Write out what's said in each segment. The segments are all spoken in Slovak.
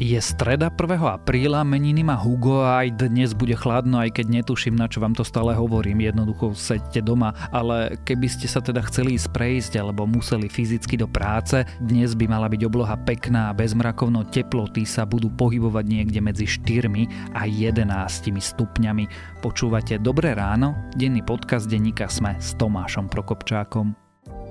Je streda 1. apríla, meniny má Hugo a aj dnes bude chladno, aj keď netuším, na čo vám to stále hovorím. Jednoducho sedte doma, ale keby ste sa teda chceli ísť prejsť alebo museli fyzicky do práce, dnes by mala byť obloha pekná a bezmrakovno teploty sa budú pohybovať niekde medzi 4 a 11 stupňami. Počúvate Dobré ráno, denný podcast denníka Sme s Tomášom Prokopčákom.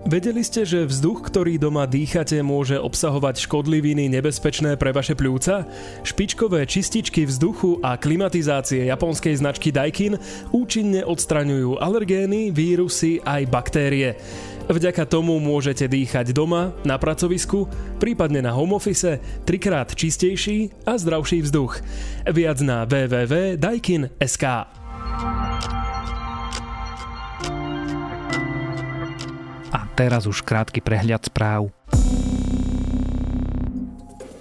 Vedeli ste, že vzduch, ktorý doma dýchate, môže obsahovať škodliviny nebezpečné pre vaše pľúca? Špičkové čističky vzduchu a klimatizácie japonskej značky Daikin účinne odstraňujú alergény, vírusy aj baktérie. Vďaka tomu môžete dýchať doma, na pracovisku, prípadne na home office, trikrát čistejší a zdravší vzduch. Viac na www.daikin.sk. teraz už krátky prehľad správ.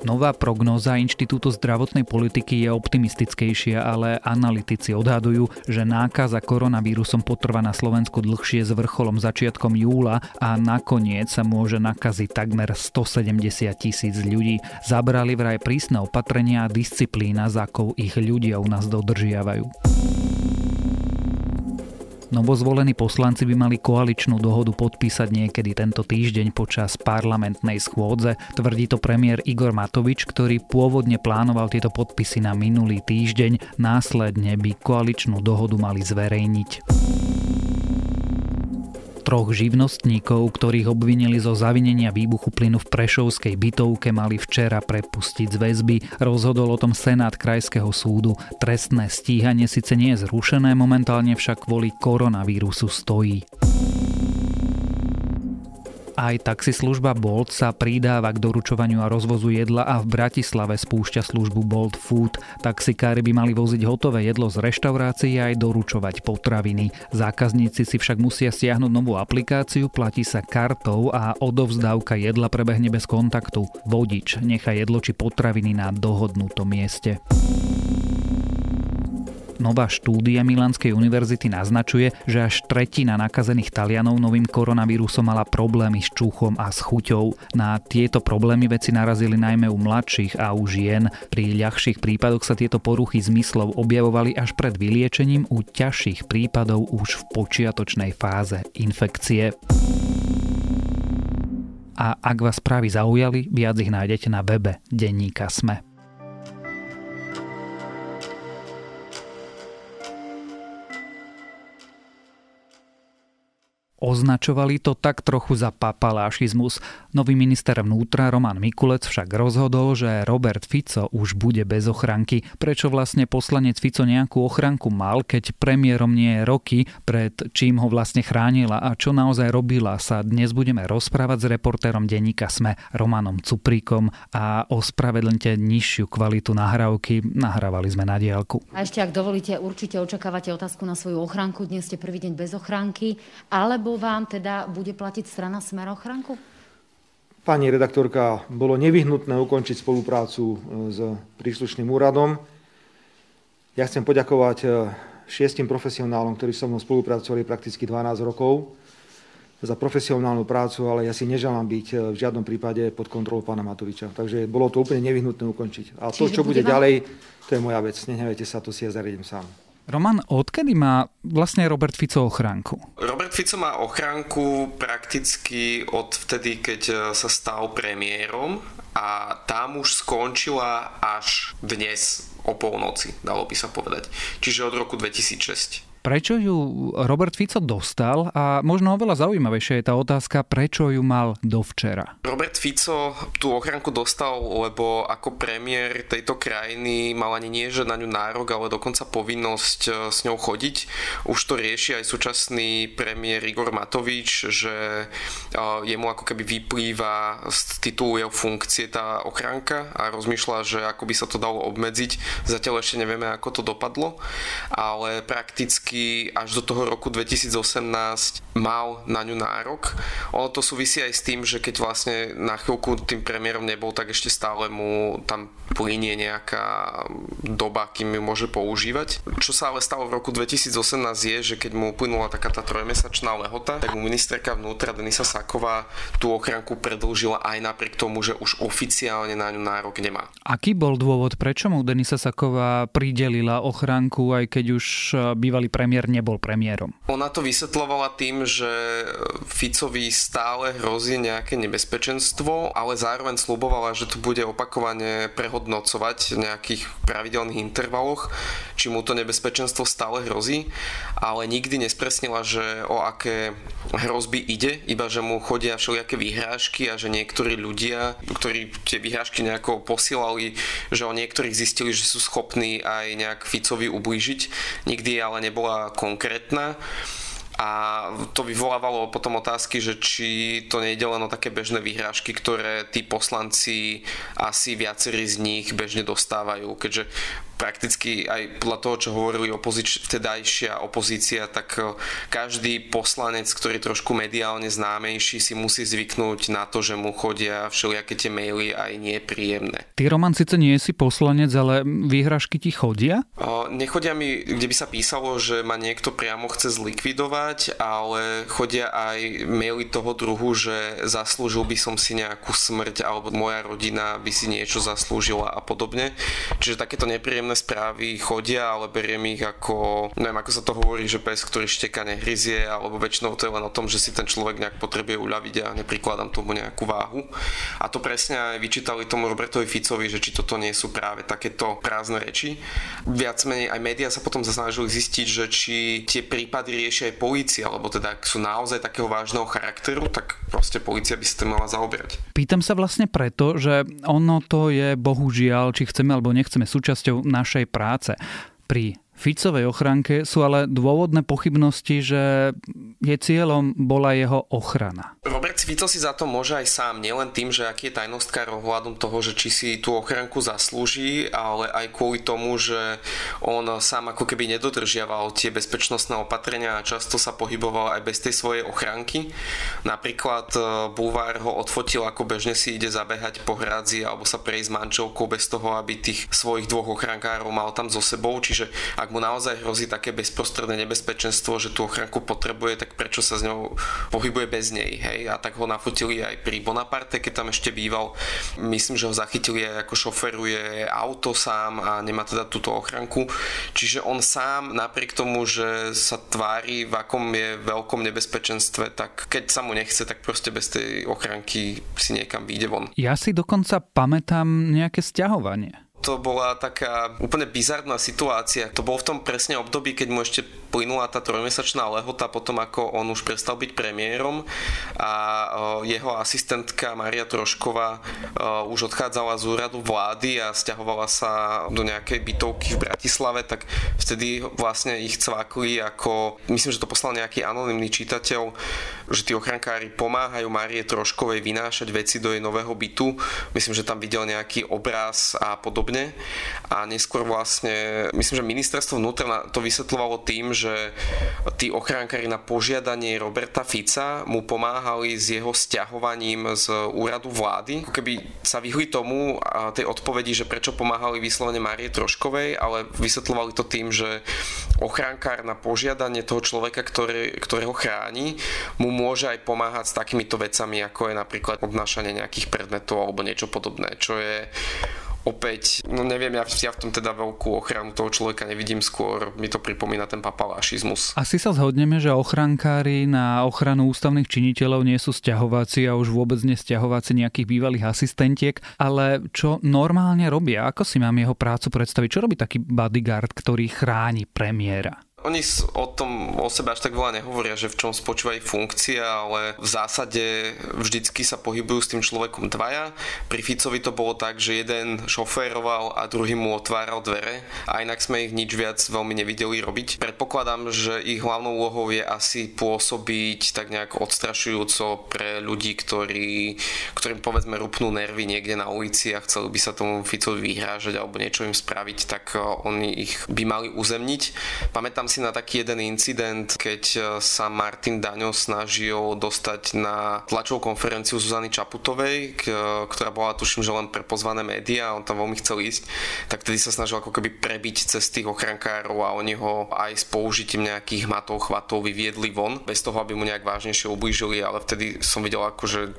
Nová prognóza Inštitútu zdravotnej politiky je optimistickejšia, ale analytici odhadujú, že nákaza koronavírusom potrvá na Slovensku dlhšie s vrcholom začiatkom júla a nakoniec sa môže nakaziť takmer 170 tisíc ľudí. Zabrali vraj prísne opatrenia a disciplína, za akou ich ľudia u nás dodržiavajú. Novozvolení poslanci by mali koaličnú dohodu podpísať niekedy tento týždeň počas parlamentnej schôdze, tvrdí to premiér Igor Matovič, ktorý pôvodne plánoval tieto podpisy na minulý týždeň, následne by koaličnú dohodu mali zverejniť troch živnostníkov, ktorých obvinili zo zavinenia výbuchu plynu v Prešovskej bytovke, mali včera prepustiť z väzby. Rozhodol o tom Senát Krajského súdu. Trestné stíhanie síce nie je zrušené, momentálne však kvôli koronavírusu stojí. Aj taxislužba Bolt sa pridáva k doručovaniu a rozvozu jedla a v Bratislave spúšťa službu Bolt Food. Taxikári by mali voziť hotové jedlo z reštaurácií a aj doručovať potraviny. Zákazníci si však musia stiahnuť novú aplikáciu, platí sa kartou a odovzdávka jedla prebehne bez kontaktu. Vodič nechá jedlo či potraviny na dohodnutom mieste. Nová štúdia Milanskej univerzity naznačuje, že až tretina nakazených Talianov novým koronavírusom mala problémy s čúchom a s chuťou. Na tieto problémy veci narazili najmä u mladších a u žien. Pri ľahších prípadoch sa tieto poruchy zmyslov objavovali až pred vyliečením, u ťažších prípadov už v počiatočnej fáze infekcie. A ak vás správy zaujali, viac ich nájdete na webe Denníka Sme. Označovali to tak trochu za papalášizmus. Nový minister vnútra Roman Mikulec však rozhodol, že Robert Fico už bude bez ochranky. Prečo vlastne poslanec Fico nejakú ochranku mal, keď premiérom nie je roky, pred čím ho vlastne chránila a čo naozaj robila, sa dnes budeme rozprávať s reportérom denníka Sme Romanom Cupríkom a ospravedlňte nižšiu kvalitu nahrávky. Nahrávali sme na diálku. A ešte, ak dovolíte, určite očakávate otázku na svoju ochránku. Dnes ste prvý deň bez ochránky, alebo alebo vám teda bude platiť strana Smer ochránku? Pani redaktorka, bolo nevyhnutné ukončiť spoluprácu e, s príslušným úradom. Ja chcem poďakovať e, šiestim profesionálom, ktorí so mnou spolupracovali prakticky 12 rokov za profesionálnu prácu, ale ja si neželám byť e, v žiadnom prípade pod kontrolou pána Matoviča. Takže bolo to úplne nevyhnutné ukončiť. A to, čo bude, bude ďalej, to je moja vec. Nehnevajte sa, to si ja zariadím sám. Roman, odkedy má vlastne Robert Fico ochránku? Robert Fico má ochránku prakticky od vtedy, keď e, sa stal premiérom a tam už skončila až dnes o polnoci, dalo by sa povedať. Čiže od roku 2006. Prečo ju Robert Fico dostal a možno oveľa zaujímavejšia je tá otázka, prečo ju mal dovčera. Robert Fico tú ochránku dostal, lebo ako premiér tejto krajiny mal ani nie, že na ňu nárok, ale dokonca povinnosť e, s ňou chodiť. Už to rieši aj súčasný premiér Igor Matovič, že e, jemu ako keby vyplýva z titulu jeho funkcie tá ochránka a rozmýšľa, že ako by sa to dalo obmedziť. Zatiaľ ešte nevieme, ako to dopadlo, ale prakticky teoreticky až do toho roku 2018 mal na ňu nárok. Ono to súvisí aj s tým, že keď vlastne na chvíľku tým premiérom nebol, tak ešte stále mu tam plinie nejaká doba, kým ju môže používať. Čo sa ale stalo v roku 2018 je, že keď mu uplynula taká tá trojmesačná lehota, tak mu ministerka vnútra Denisa Saková tú ochranku predlžila aj napriek tomu, že už oficiálne na ňu nárok nemá. Aký bol dôvod, prečo mu Denisa Saková pridelila ochranku, aj keď už bývalý premiér nebol premiérom? Ona to vysvetlovala tým, že Ficovi stále hrozí nejaké nebezpečenstvo, ale zároveň slubovala, že to bude opakovane prehodnocovať v nejakých pravidelných intervaloch, či mu to nebezpečenstvo stále hrozí, ale nikdy nespresnila, že o aké hrozby ide, iba že mu chodia všelijaké vyhrážky a že niektorí ľudia, ktorí tie vyhrážky nejako posielali, že o niektorých zistili, že sú schopní aj nejak Ficovi ublížiť. Nikdy ale nebola konkrétna. A to vyvolávalo potom otázky, že či to nejde len o také bežné vyhrážky, ktoré tí poslanci asi viacerí z nich bežne dostávajú, keďže prakticky aj podľa toho, čo hovorili opozič, vtedajšia opozícia, tak e, každý poslanec, ktorý je trošku mediálne známejší, si musí zvyknúť na to, že mu chodia všelijaké tie maily aj nepríjemné. Ty, Roman, síce nie si poslanec, ale výhražky ti chodia? O, nechodia mi, kde by sa písalo, že ma niekto priamo chce zlikvidovať, ale chodia aj maily toho druhu, že zaslúžil by som si nejakú smrť alebo moja rodina by si niečo zaslúžila a podobne. Čiže takéto nepríjemné príjemné správy chodia, ale beriem ich ako, neviem ako sa to hovorí, že pes, ktorý šteka nehryzie, alebo väčšinou to je len o tom, že si ten človek nejak potrebuje uľaviť a neprikladám tomu nejakú váhu. A to presne aj vyčítali tomu Robertovi Ficovi, že či toto nie sú práve takéto prázdne reči. Viac menej aj médiá sa potom zasnažili zistiť, že či tie prípady riešia aj polícia, alebo teda ak sú naozaj takého vážneho charakteru, tak proste policia by sa tým mala zaoberať. Pýtam sa vlastne preto, že ono to je bohužiaľ, či chceme alebo nechceme súčasťou našej práce. Pri Ficovej ochranke sú ale dôvodné pochybnosti, že je cieľom bola jeho ochrana. Robert Fico si za to môže aj sám, nielen tým, že aký je tajnostkár ohľadom toho, že či si tú ochranku zaslúži, ale aj kvôli tomu, že on sám ako keby nedodržiaval tie bezpečnostné opatrenia a často sa pohyboval aj bez tej svojej ochranky. Napríklad e, Bulvár ho odfotil, ako bežne si ide zabehať po hradzi alebo sa prejsť manželkou bez toho, aby tých svojich dvoch ochrankárov mal tam so sebou. Čiže ak mu naozaj hrozí také bezprostredné nebezpečenstvo, že tú ochranku potrebuje, tak prečo sa s ňou pohybuje bez nej, hej? A tak ho nafotili aj pri Bonaparte, keď tam ešte býval. Myslím, že ho zachytili aj ako šoferuje auto sám a nemá teda túto ochranku. Čiže on sám, napriek tomu, že sa tvári, v akom je veľkom nebezpečenstve, tak keď sa mu nechce, tak proste bez tej ochranky si niekam vyjde von. Ja si dokonca pamätám nejaké stiahovanie to bola taká úplne bizarná situácia. To bolo v tom presne období, keď mu ešte plynula tá trojmesačná lehota potom, ako on už prestal byť premiérom a jeho asistentka Maria Trošková už odchádzala z úradu vlády a stiahovala sa do nejakej bytovky v Bratislave, tak vtedy vlastne ich cvakli ako, myslím, že to poslal nejaký anonymný čitateľ, že tí ochrankári pomáhajú Marie Troškovej vynášať veci do jej nového bytu. Myslím, že tam videl nejaký obraz a podobne podobne. A neskôr vlastne, myslím, že ministerstvo vnútra to vysvetľovalo tým, že tí ochránkári na požiadanie Roberta Fica mu pomáhali s jeho stiahovaním z úradu vlády. Keby sa vyhli tomu a tej odpovedi, že prečo pomáhali vyslovene Marie Troškovej, ale vysvetľovali to tým, že ochránkár na požiadanie toho človeka, ktorý, ktorého chráni, mu môže aj pomáhať s takýmito vecami, ako je napríklad odnášanie nejakých predmetov alebo niečo podobné, čo je opäť, no neviem, ja, ja v tom teda veľkú ochranu toho človeka nevidím skôr, mi to pripomína ten papalášizmus. Asi sa zhodneme, že ochrankári na ochranu ústavných činiteľov nie sú stiahovací a už vôbec nestiahovací nejakých bývalých asistentiek, ale čo normálne robia? Ako si mám jeho prácu predstaviť? Čo robí taký bodyguard, ktorý chráni premiéra? Oni o tom o sebe až tak veľa nehovoria, že v čom spočíva ich funkcia, ale v zásade vždycky sa pohybujú s tým človekom dvaja. Pri Ficovi to bolo tak, že jeden šoféroval a druhý mu otváral dvere a inak sme ich nič viac veľmi nevideli robiť. Predpokladám, že ich hlavnou úlohou je asi pôsobiť tak nejak odstrašujúco pre ľudí, ktorí, ktorým povedzme rupnú nervy niekde na ulici a chceli by sa tomu Ficovi vyhrážať alebo niečo im spraviť, tak oni ich by mali uzemniť. Pamätám si na taký jeden incident, keď e, sa Martin Daňo snažil dostať na tlačovú konferenciu Zuzany Čaputovej, ktorá bola tuším, že len pre pozvané médiá, on tam veľmi chcel ísť, tak vtedy sa snažil ako keby prebiť cez tých ochrankárov a oni ho aj s použitím nejakých matov, chvatov vyviedli von, bez toho, aby mu nejak vážnejšie ublížili, ale vtedy som videl akože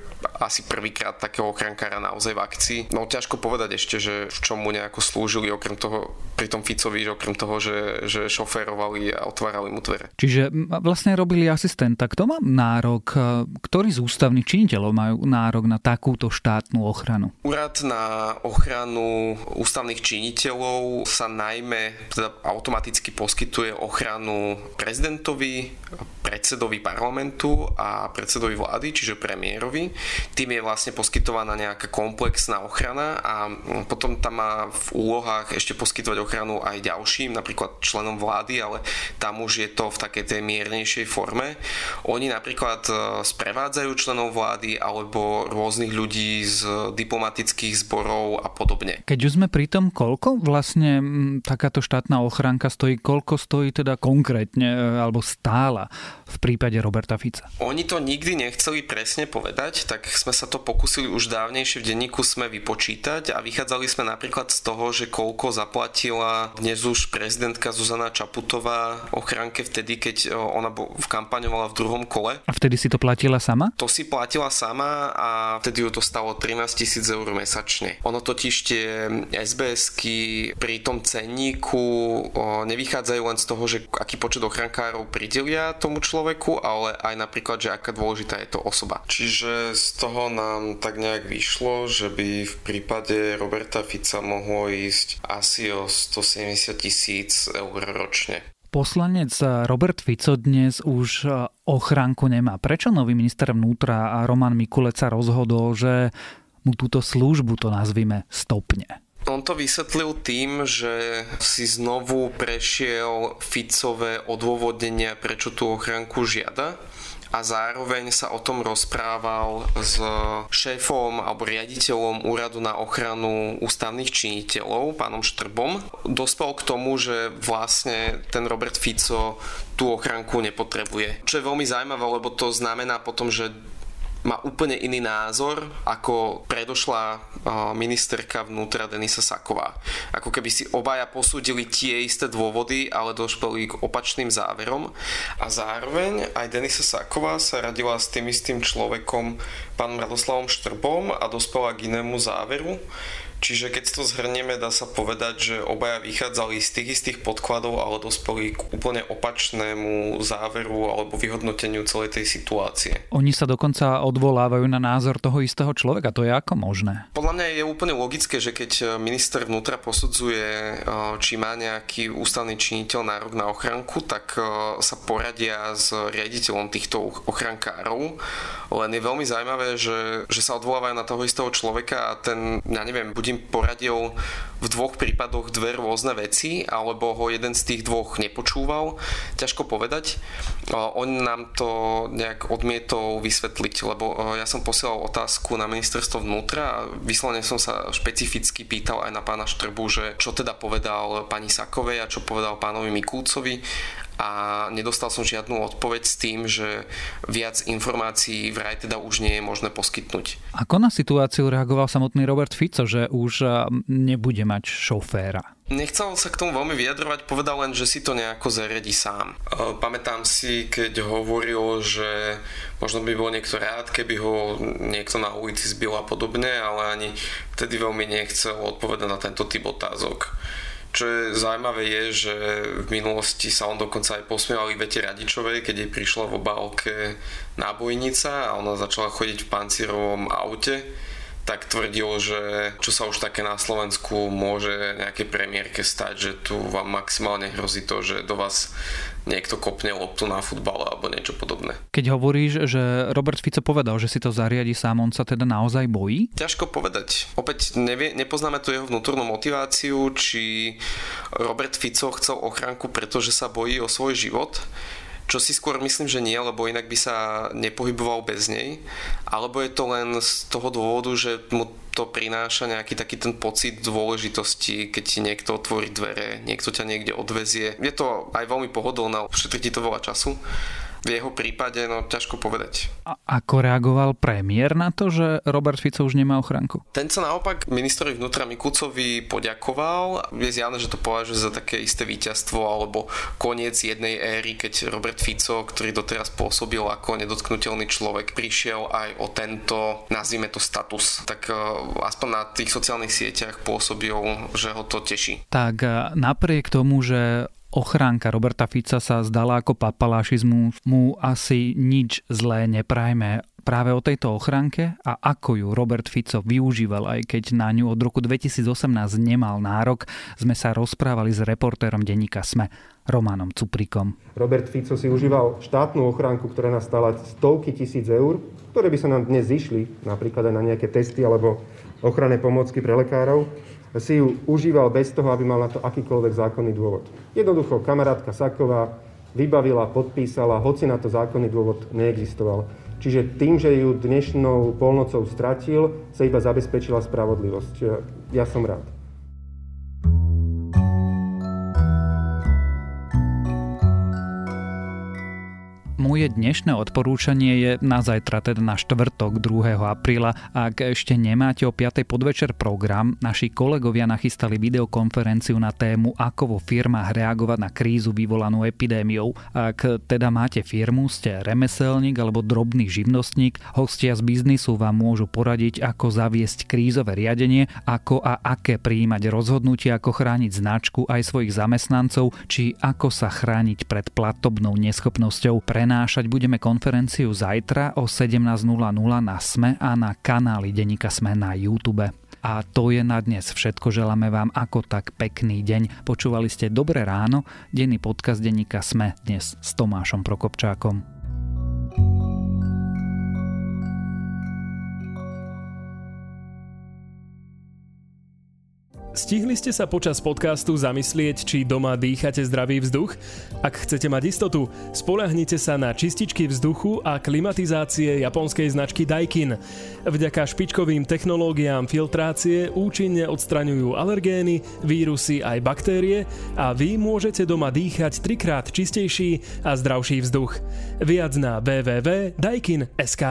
asi prvýkrát takého ochrankára naozaj v akcii. No ťažko povedať ešte, že v čom mu nejako slúžili, okrem toho, pri tom Ficovi, že okrem toho, že, že šoférovali a otvárali mu dvere. Čiže vlastne robili asistenta. Kto má nárok, ktorý z ústavných činiteľov majú nárok na takúto štátnu ochranu? Úrad na ochranu ústavných činiteľov sa najmä teda automaticky poskytuje ochranu prezidentovi, predsedovi parlamentu a predsedovi vlády, čiže premiérovi. Tým je vlastne poskytovaná nejaká komplexná ochrana a potom tam má v úlohách ešte poskytovať ochranu aj ďalším, napríklad členom vlády, ale tam už je to v takej tej miernejšej forme. Oni napríklad e, sprevádzajú členov vlády alebo rôznych ľudí z diplomatických zborov a podobne. Keď už sme pri tom, koľko vlastne takáto štátna ochránka stojí, koľko stojí teda konkrétne e, alebo stála v prípade Roberta Fica? Oni to nikdy nechceli presne povedať, tak sme sa to pokúsili už dávnejšie v denníku sme vypočítať a vychádzali sme napríklad z toho, že koľko zaplatila dnes už prezidentka Zuzana Čaputová ochránke vtedy, keď ona v kampaňovala v druhom kole. A vtedy si to platila sama? To si platila sama a vtedy ju to stalo 13 tisíc eur mesačne. Ono totiž tie SBS-ky pri tom cenníku nevychádzajú len z toho, že aký počet ochrankárov pridelia tomu človeku, ale aj napríklad, že aká dôležitá je to osoba. Čiže z toho nám tak nejak vyšlo, že by v prípade Roberta Fica mohlo ísť asi o 170 tisíc eur ročne. Poslanec Robert Fico dnes už ochránku nemá. Prečo nový minister vnútra a Roman Mikulec sa rozhodol, že mu túto službu to nazvime stopne? On to vysvetlil tým, že si znovu prešiel Ficové odôvodnenia, prečo tú ochránku žiada a zároveň sa o tom rozprával s šéfom alebo riaditeľom Úradu na ochranu ústavných činiteľov, pánom Štrbom. Dospel k tomu, že vlastne ten Robert Fico tú ochránku nepotrebuje. Čo je veľmi zaujímavé, lebo to znamená potom, že má úplne iný názor ako predošlá ministerka vnútra Denisa Saková. Ako keby si obaja posúdili tie isté dôvody, ale došli k opačným záverom. A zároveň aj Denisa Saková sa radila s tým istým človekom, pánom Radoslavom Štrbom a dospela k inému záveru. Čiže keď to zhrnieme, dá sa povedať, že obaja vychádzali z tých istých podkladov, ale dospeli k úplne opačnému záveru alebo vyhodnoteniu celej tej situácie. Oni sa dokonca odvolávajú na názor toho istého človeka. To je ako možné? Podľa mňa je úplne logické, že keď minister vnútra posudzuje, eh, či má nejaký ústavný činiteľ nárok na ochranku, tak eh, sa poradia s riaditeľom týchto ochrankárov. Len je veľmi zaujímavé, že, že sa odvolávajú na toho istého človeka a ten, ja neviem, bude im poradil v dvoch prípadoch dve rôzne veci, alebo ho jeden z tých dvoch nepočúval. Ťažko povedať. On nám to nejak odmietol vysvetliť, lebo ja som posielal otázku na ministerstvo vnútra a vyslovene som sa špecificky pýtal aj na pána Štrbu, že čo teda povedal pani Sakovej a čo povedal pánovi Mikúcovi a nedostal som žiadnu odpoveď s tým, že viac informácií vraj teda už nie je možné poskytnúť. Ako na situáciu reagoval samotný Robert Fico, že už nebude mať šoféra? Nechcel sa k tomu veľmi vyjadrovať, povedal len, že si to nejako zariadi sám. Pamätám si, keď hovoril, že možno by bol niekto rád, keby ho niekto na ulici zbil a podobne, ale ani vtedy veľmi nechcel odpovedať na tento typ otázok. Čo je zaujímavé je, že v minulosti sa on dokonca aj posmieval Ivete Radičovej, keď jej prišla v obálke nábojnica a ona začala chodiť v pancierovom aute tak tvrdil, že čo sa už také na Slovensku môže nejakej premiérke stať, že tu vám maximálne hrozí to, že do vás niekto kopne loptu na futbale alebo niečo podobné. Keď hovoríš, že Robert Fico povedal, že si to zariadi sám, on sa teda naozaj bojí? Ťažko povedať. Opäť nevie, nepoznáme tu jeho vnútornú motiváciu, či Robert Fico chcel ochránku, pretože sa bojí o svoj život čo si skôr myslím, že nie, lebo inak by sa nepohyboval bez nej, alebo je to len z toho dôvodu, že mu to prináša nejaký taký ten pocit dôležitosti, keď ti niekto otvorí dvere, niekto ťa niekde odvezie. Je to aj veľmi pohodlné, ušetrí ti to veľa času v jeho prípade, no ťažko povedať. A ako reagoval premiér na to, že Robert Fico už nemá ochranku? Ten sa naopak ministrovi vnútra Mikulcovi poďakoval. Je zjavné, že to považuje za také isté víťazstvo alebo koniec jednej éry, keď Robert Fico, ktorý doteraz pôsobil ako nedotknutelný človek, prišiel aj o tento, nazvime to status. Tak e, aspoň na tých sociálnych sieťach pôsobil, že ho to teší. Tak e, napriek tomu, že ochránka Roberta Fica sa zdala ako papalášizmu, mu asi nič zlé neprajme. Práve o tejto ochránke a ako ju Robert Fico využíval, aj keď na ňu od roku 2018 nemal nárok, sme sa rozprávali s reportérom denníka SME, Romanom Cuprikom. Robert Fico si užíval štátnu ochránku, ktorá nás stala stovky tisíc eur, ktoré by sa nám dnes zišli, napríklad aj na nejaké testy alebo ochranné pomôcky pre lekárov si ju užíval bez toho, aby mal na to akýkoľvek zákonný dôvod. Jednoducho kamarátka Saková vybavila, podpísala, hoci na to zákonný dôvod neexistoval. Čiže tým, že ju dnešnou polnocou stratil, sa iba zabezpečila spravodlivosť. Ja som rád. Moje dnešné odporúčanie je na zajtra, teda na štvrtok 2. apríla. Ak ešte nemáte o 5. podvečer program, naši kolegovia nachystali videokonferenciu na tému, ako vo firmách reagovať na krízu vyvolanú epidémiou. Ak teda máte firmu, ste remeselník alebo drobný živnostník, hostia z biznisu vám môžu poradiť, ako zaviesť krízové riadenie, ako a aké prijímať rozhodnutie, ako chrániť značku aj svojich zamestnancov, či ako sa chrániť pred platobnou neschopnosťou. Pre Prenášať budeme konferenciu zajtra o 17.00 na SME a na kanáli Denika SME na YouTube. A to je na dnes všetko. Želáme vám ako tak pekný deň. Počúvali ste Dobré ráno, denný podcast denníka Sme dnes s Tomášom Prokopčákom. Stihli ste sa počas podcastu zamyslieť, či doma dýchate zdravý vzduch? Ak chcete mať istotu, spolahnite sa na čističky vzduchu a klimatizácie japonskej značky Daikin. Vďaka špičkovým technológiám filtrácie účinne odstraňujú alergény, vírusy aj baktérie a vy môžete doma dýchať trikrát čistejší a zdravší vzduch. Viac na www.daikin.sk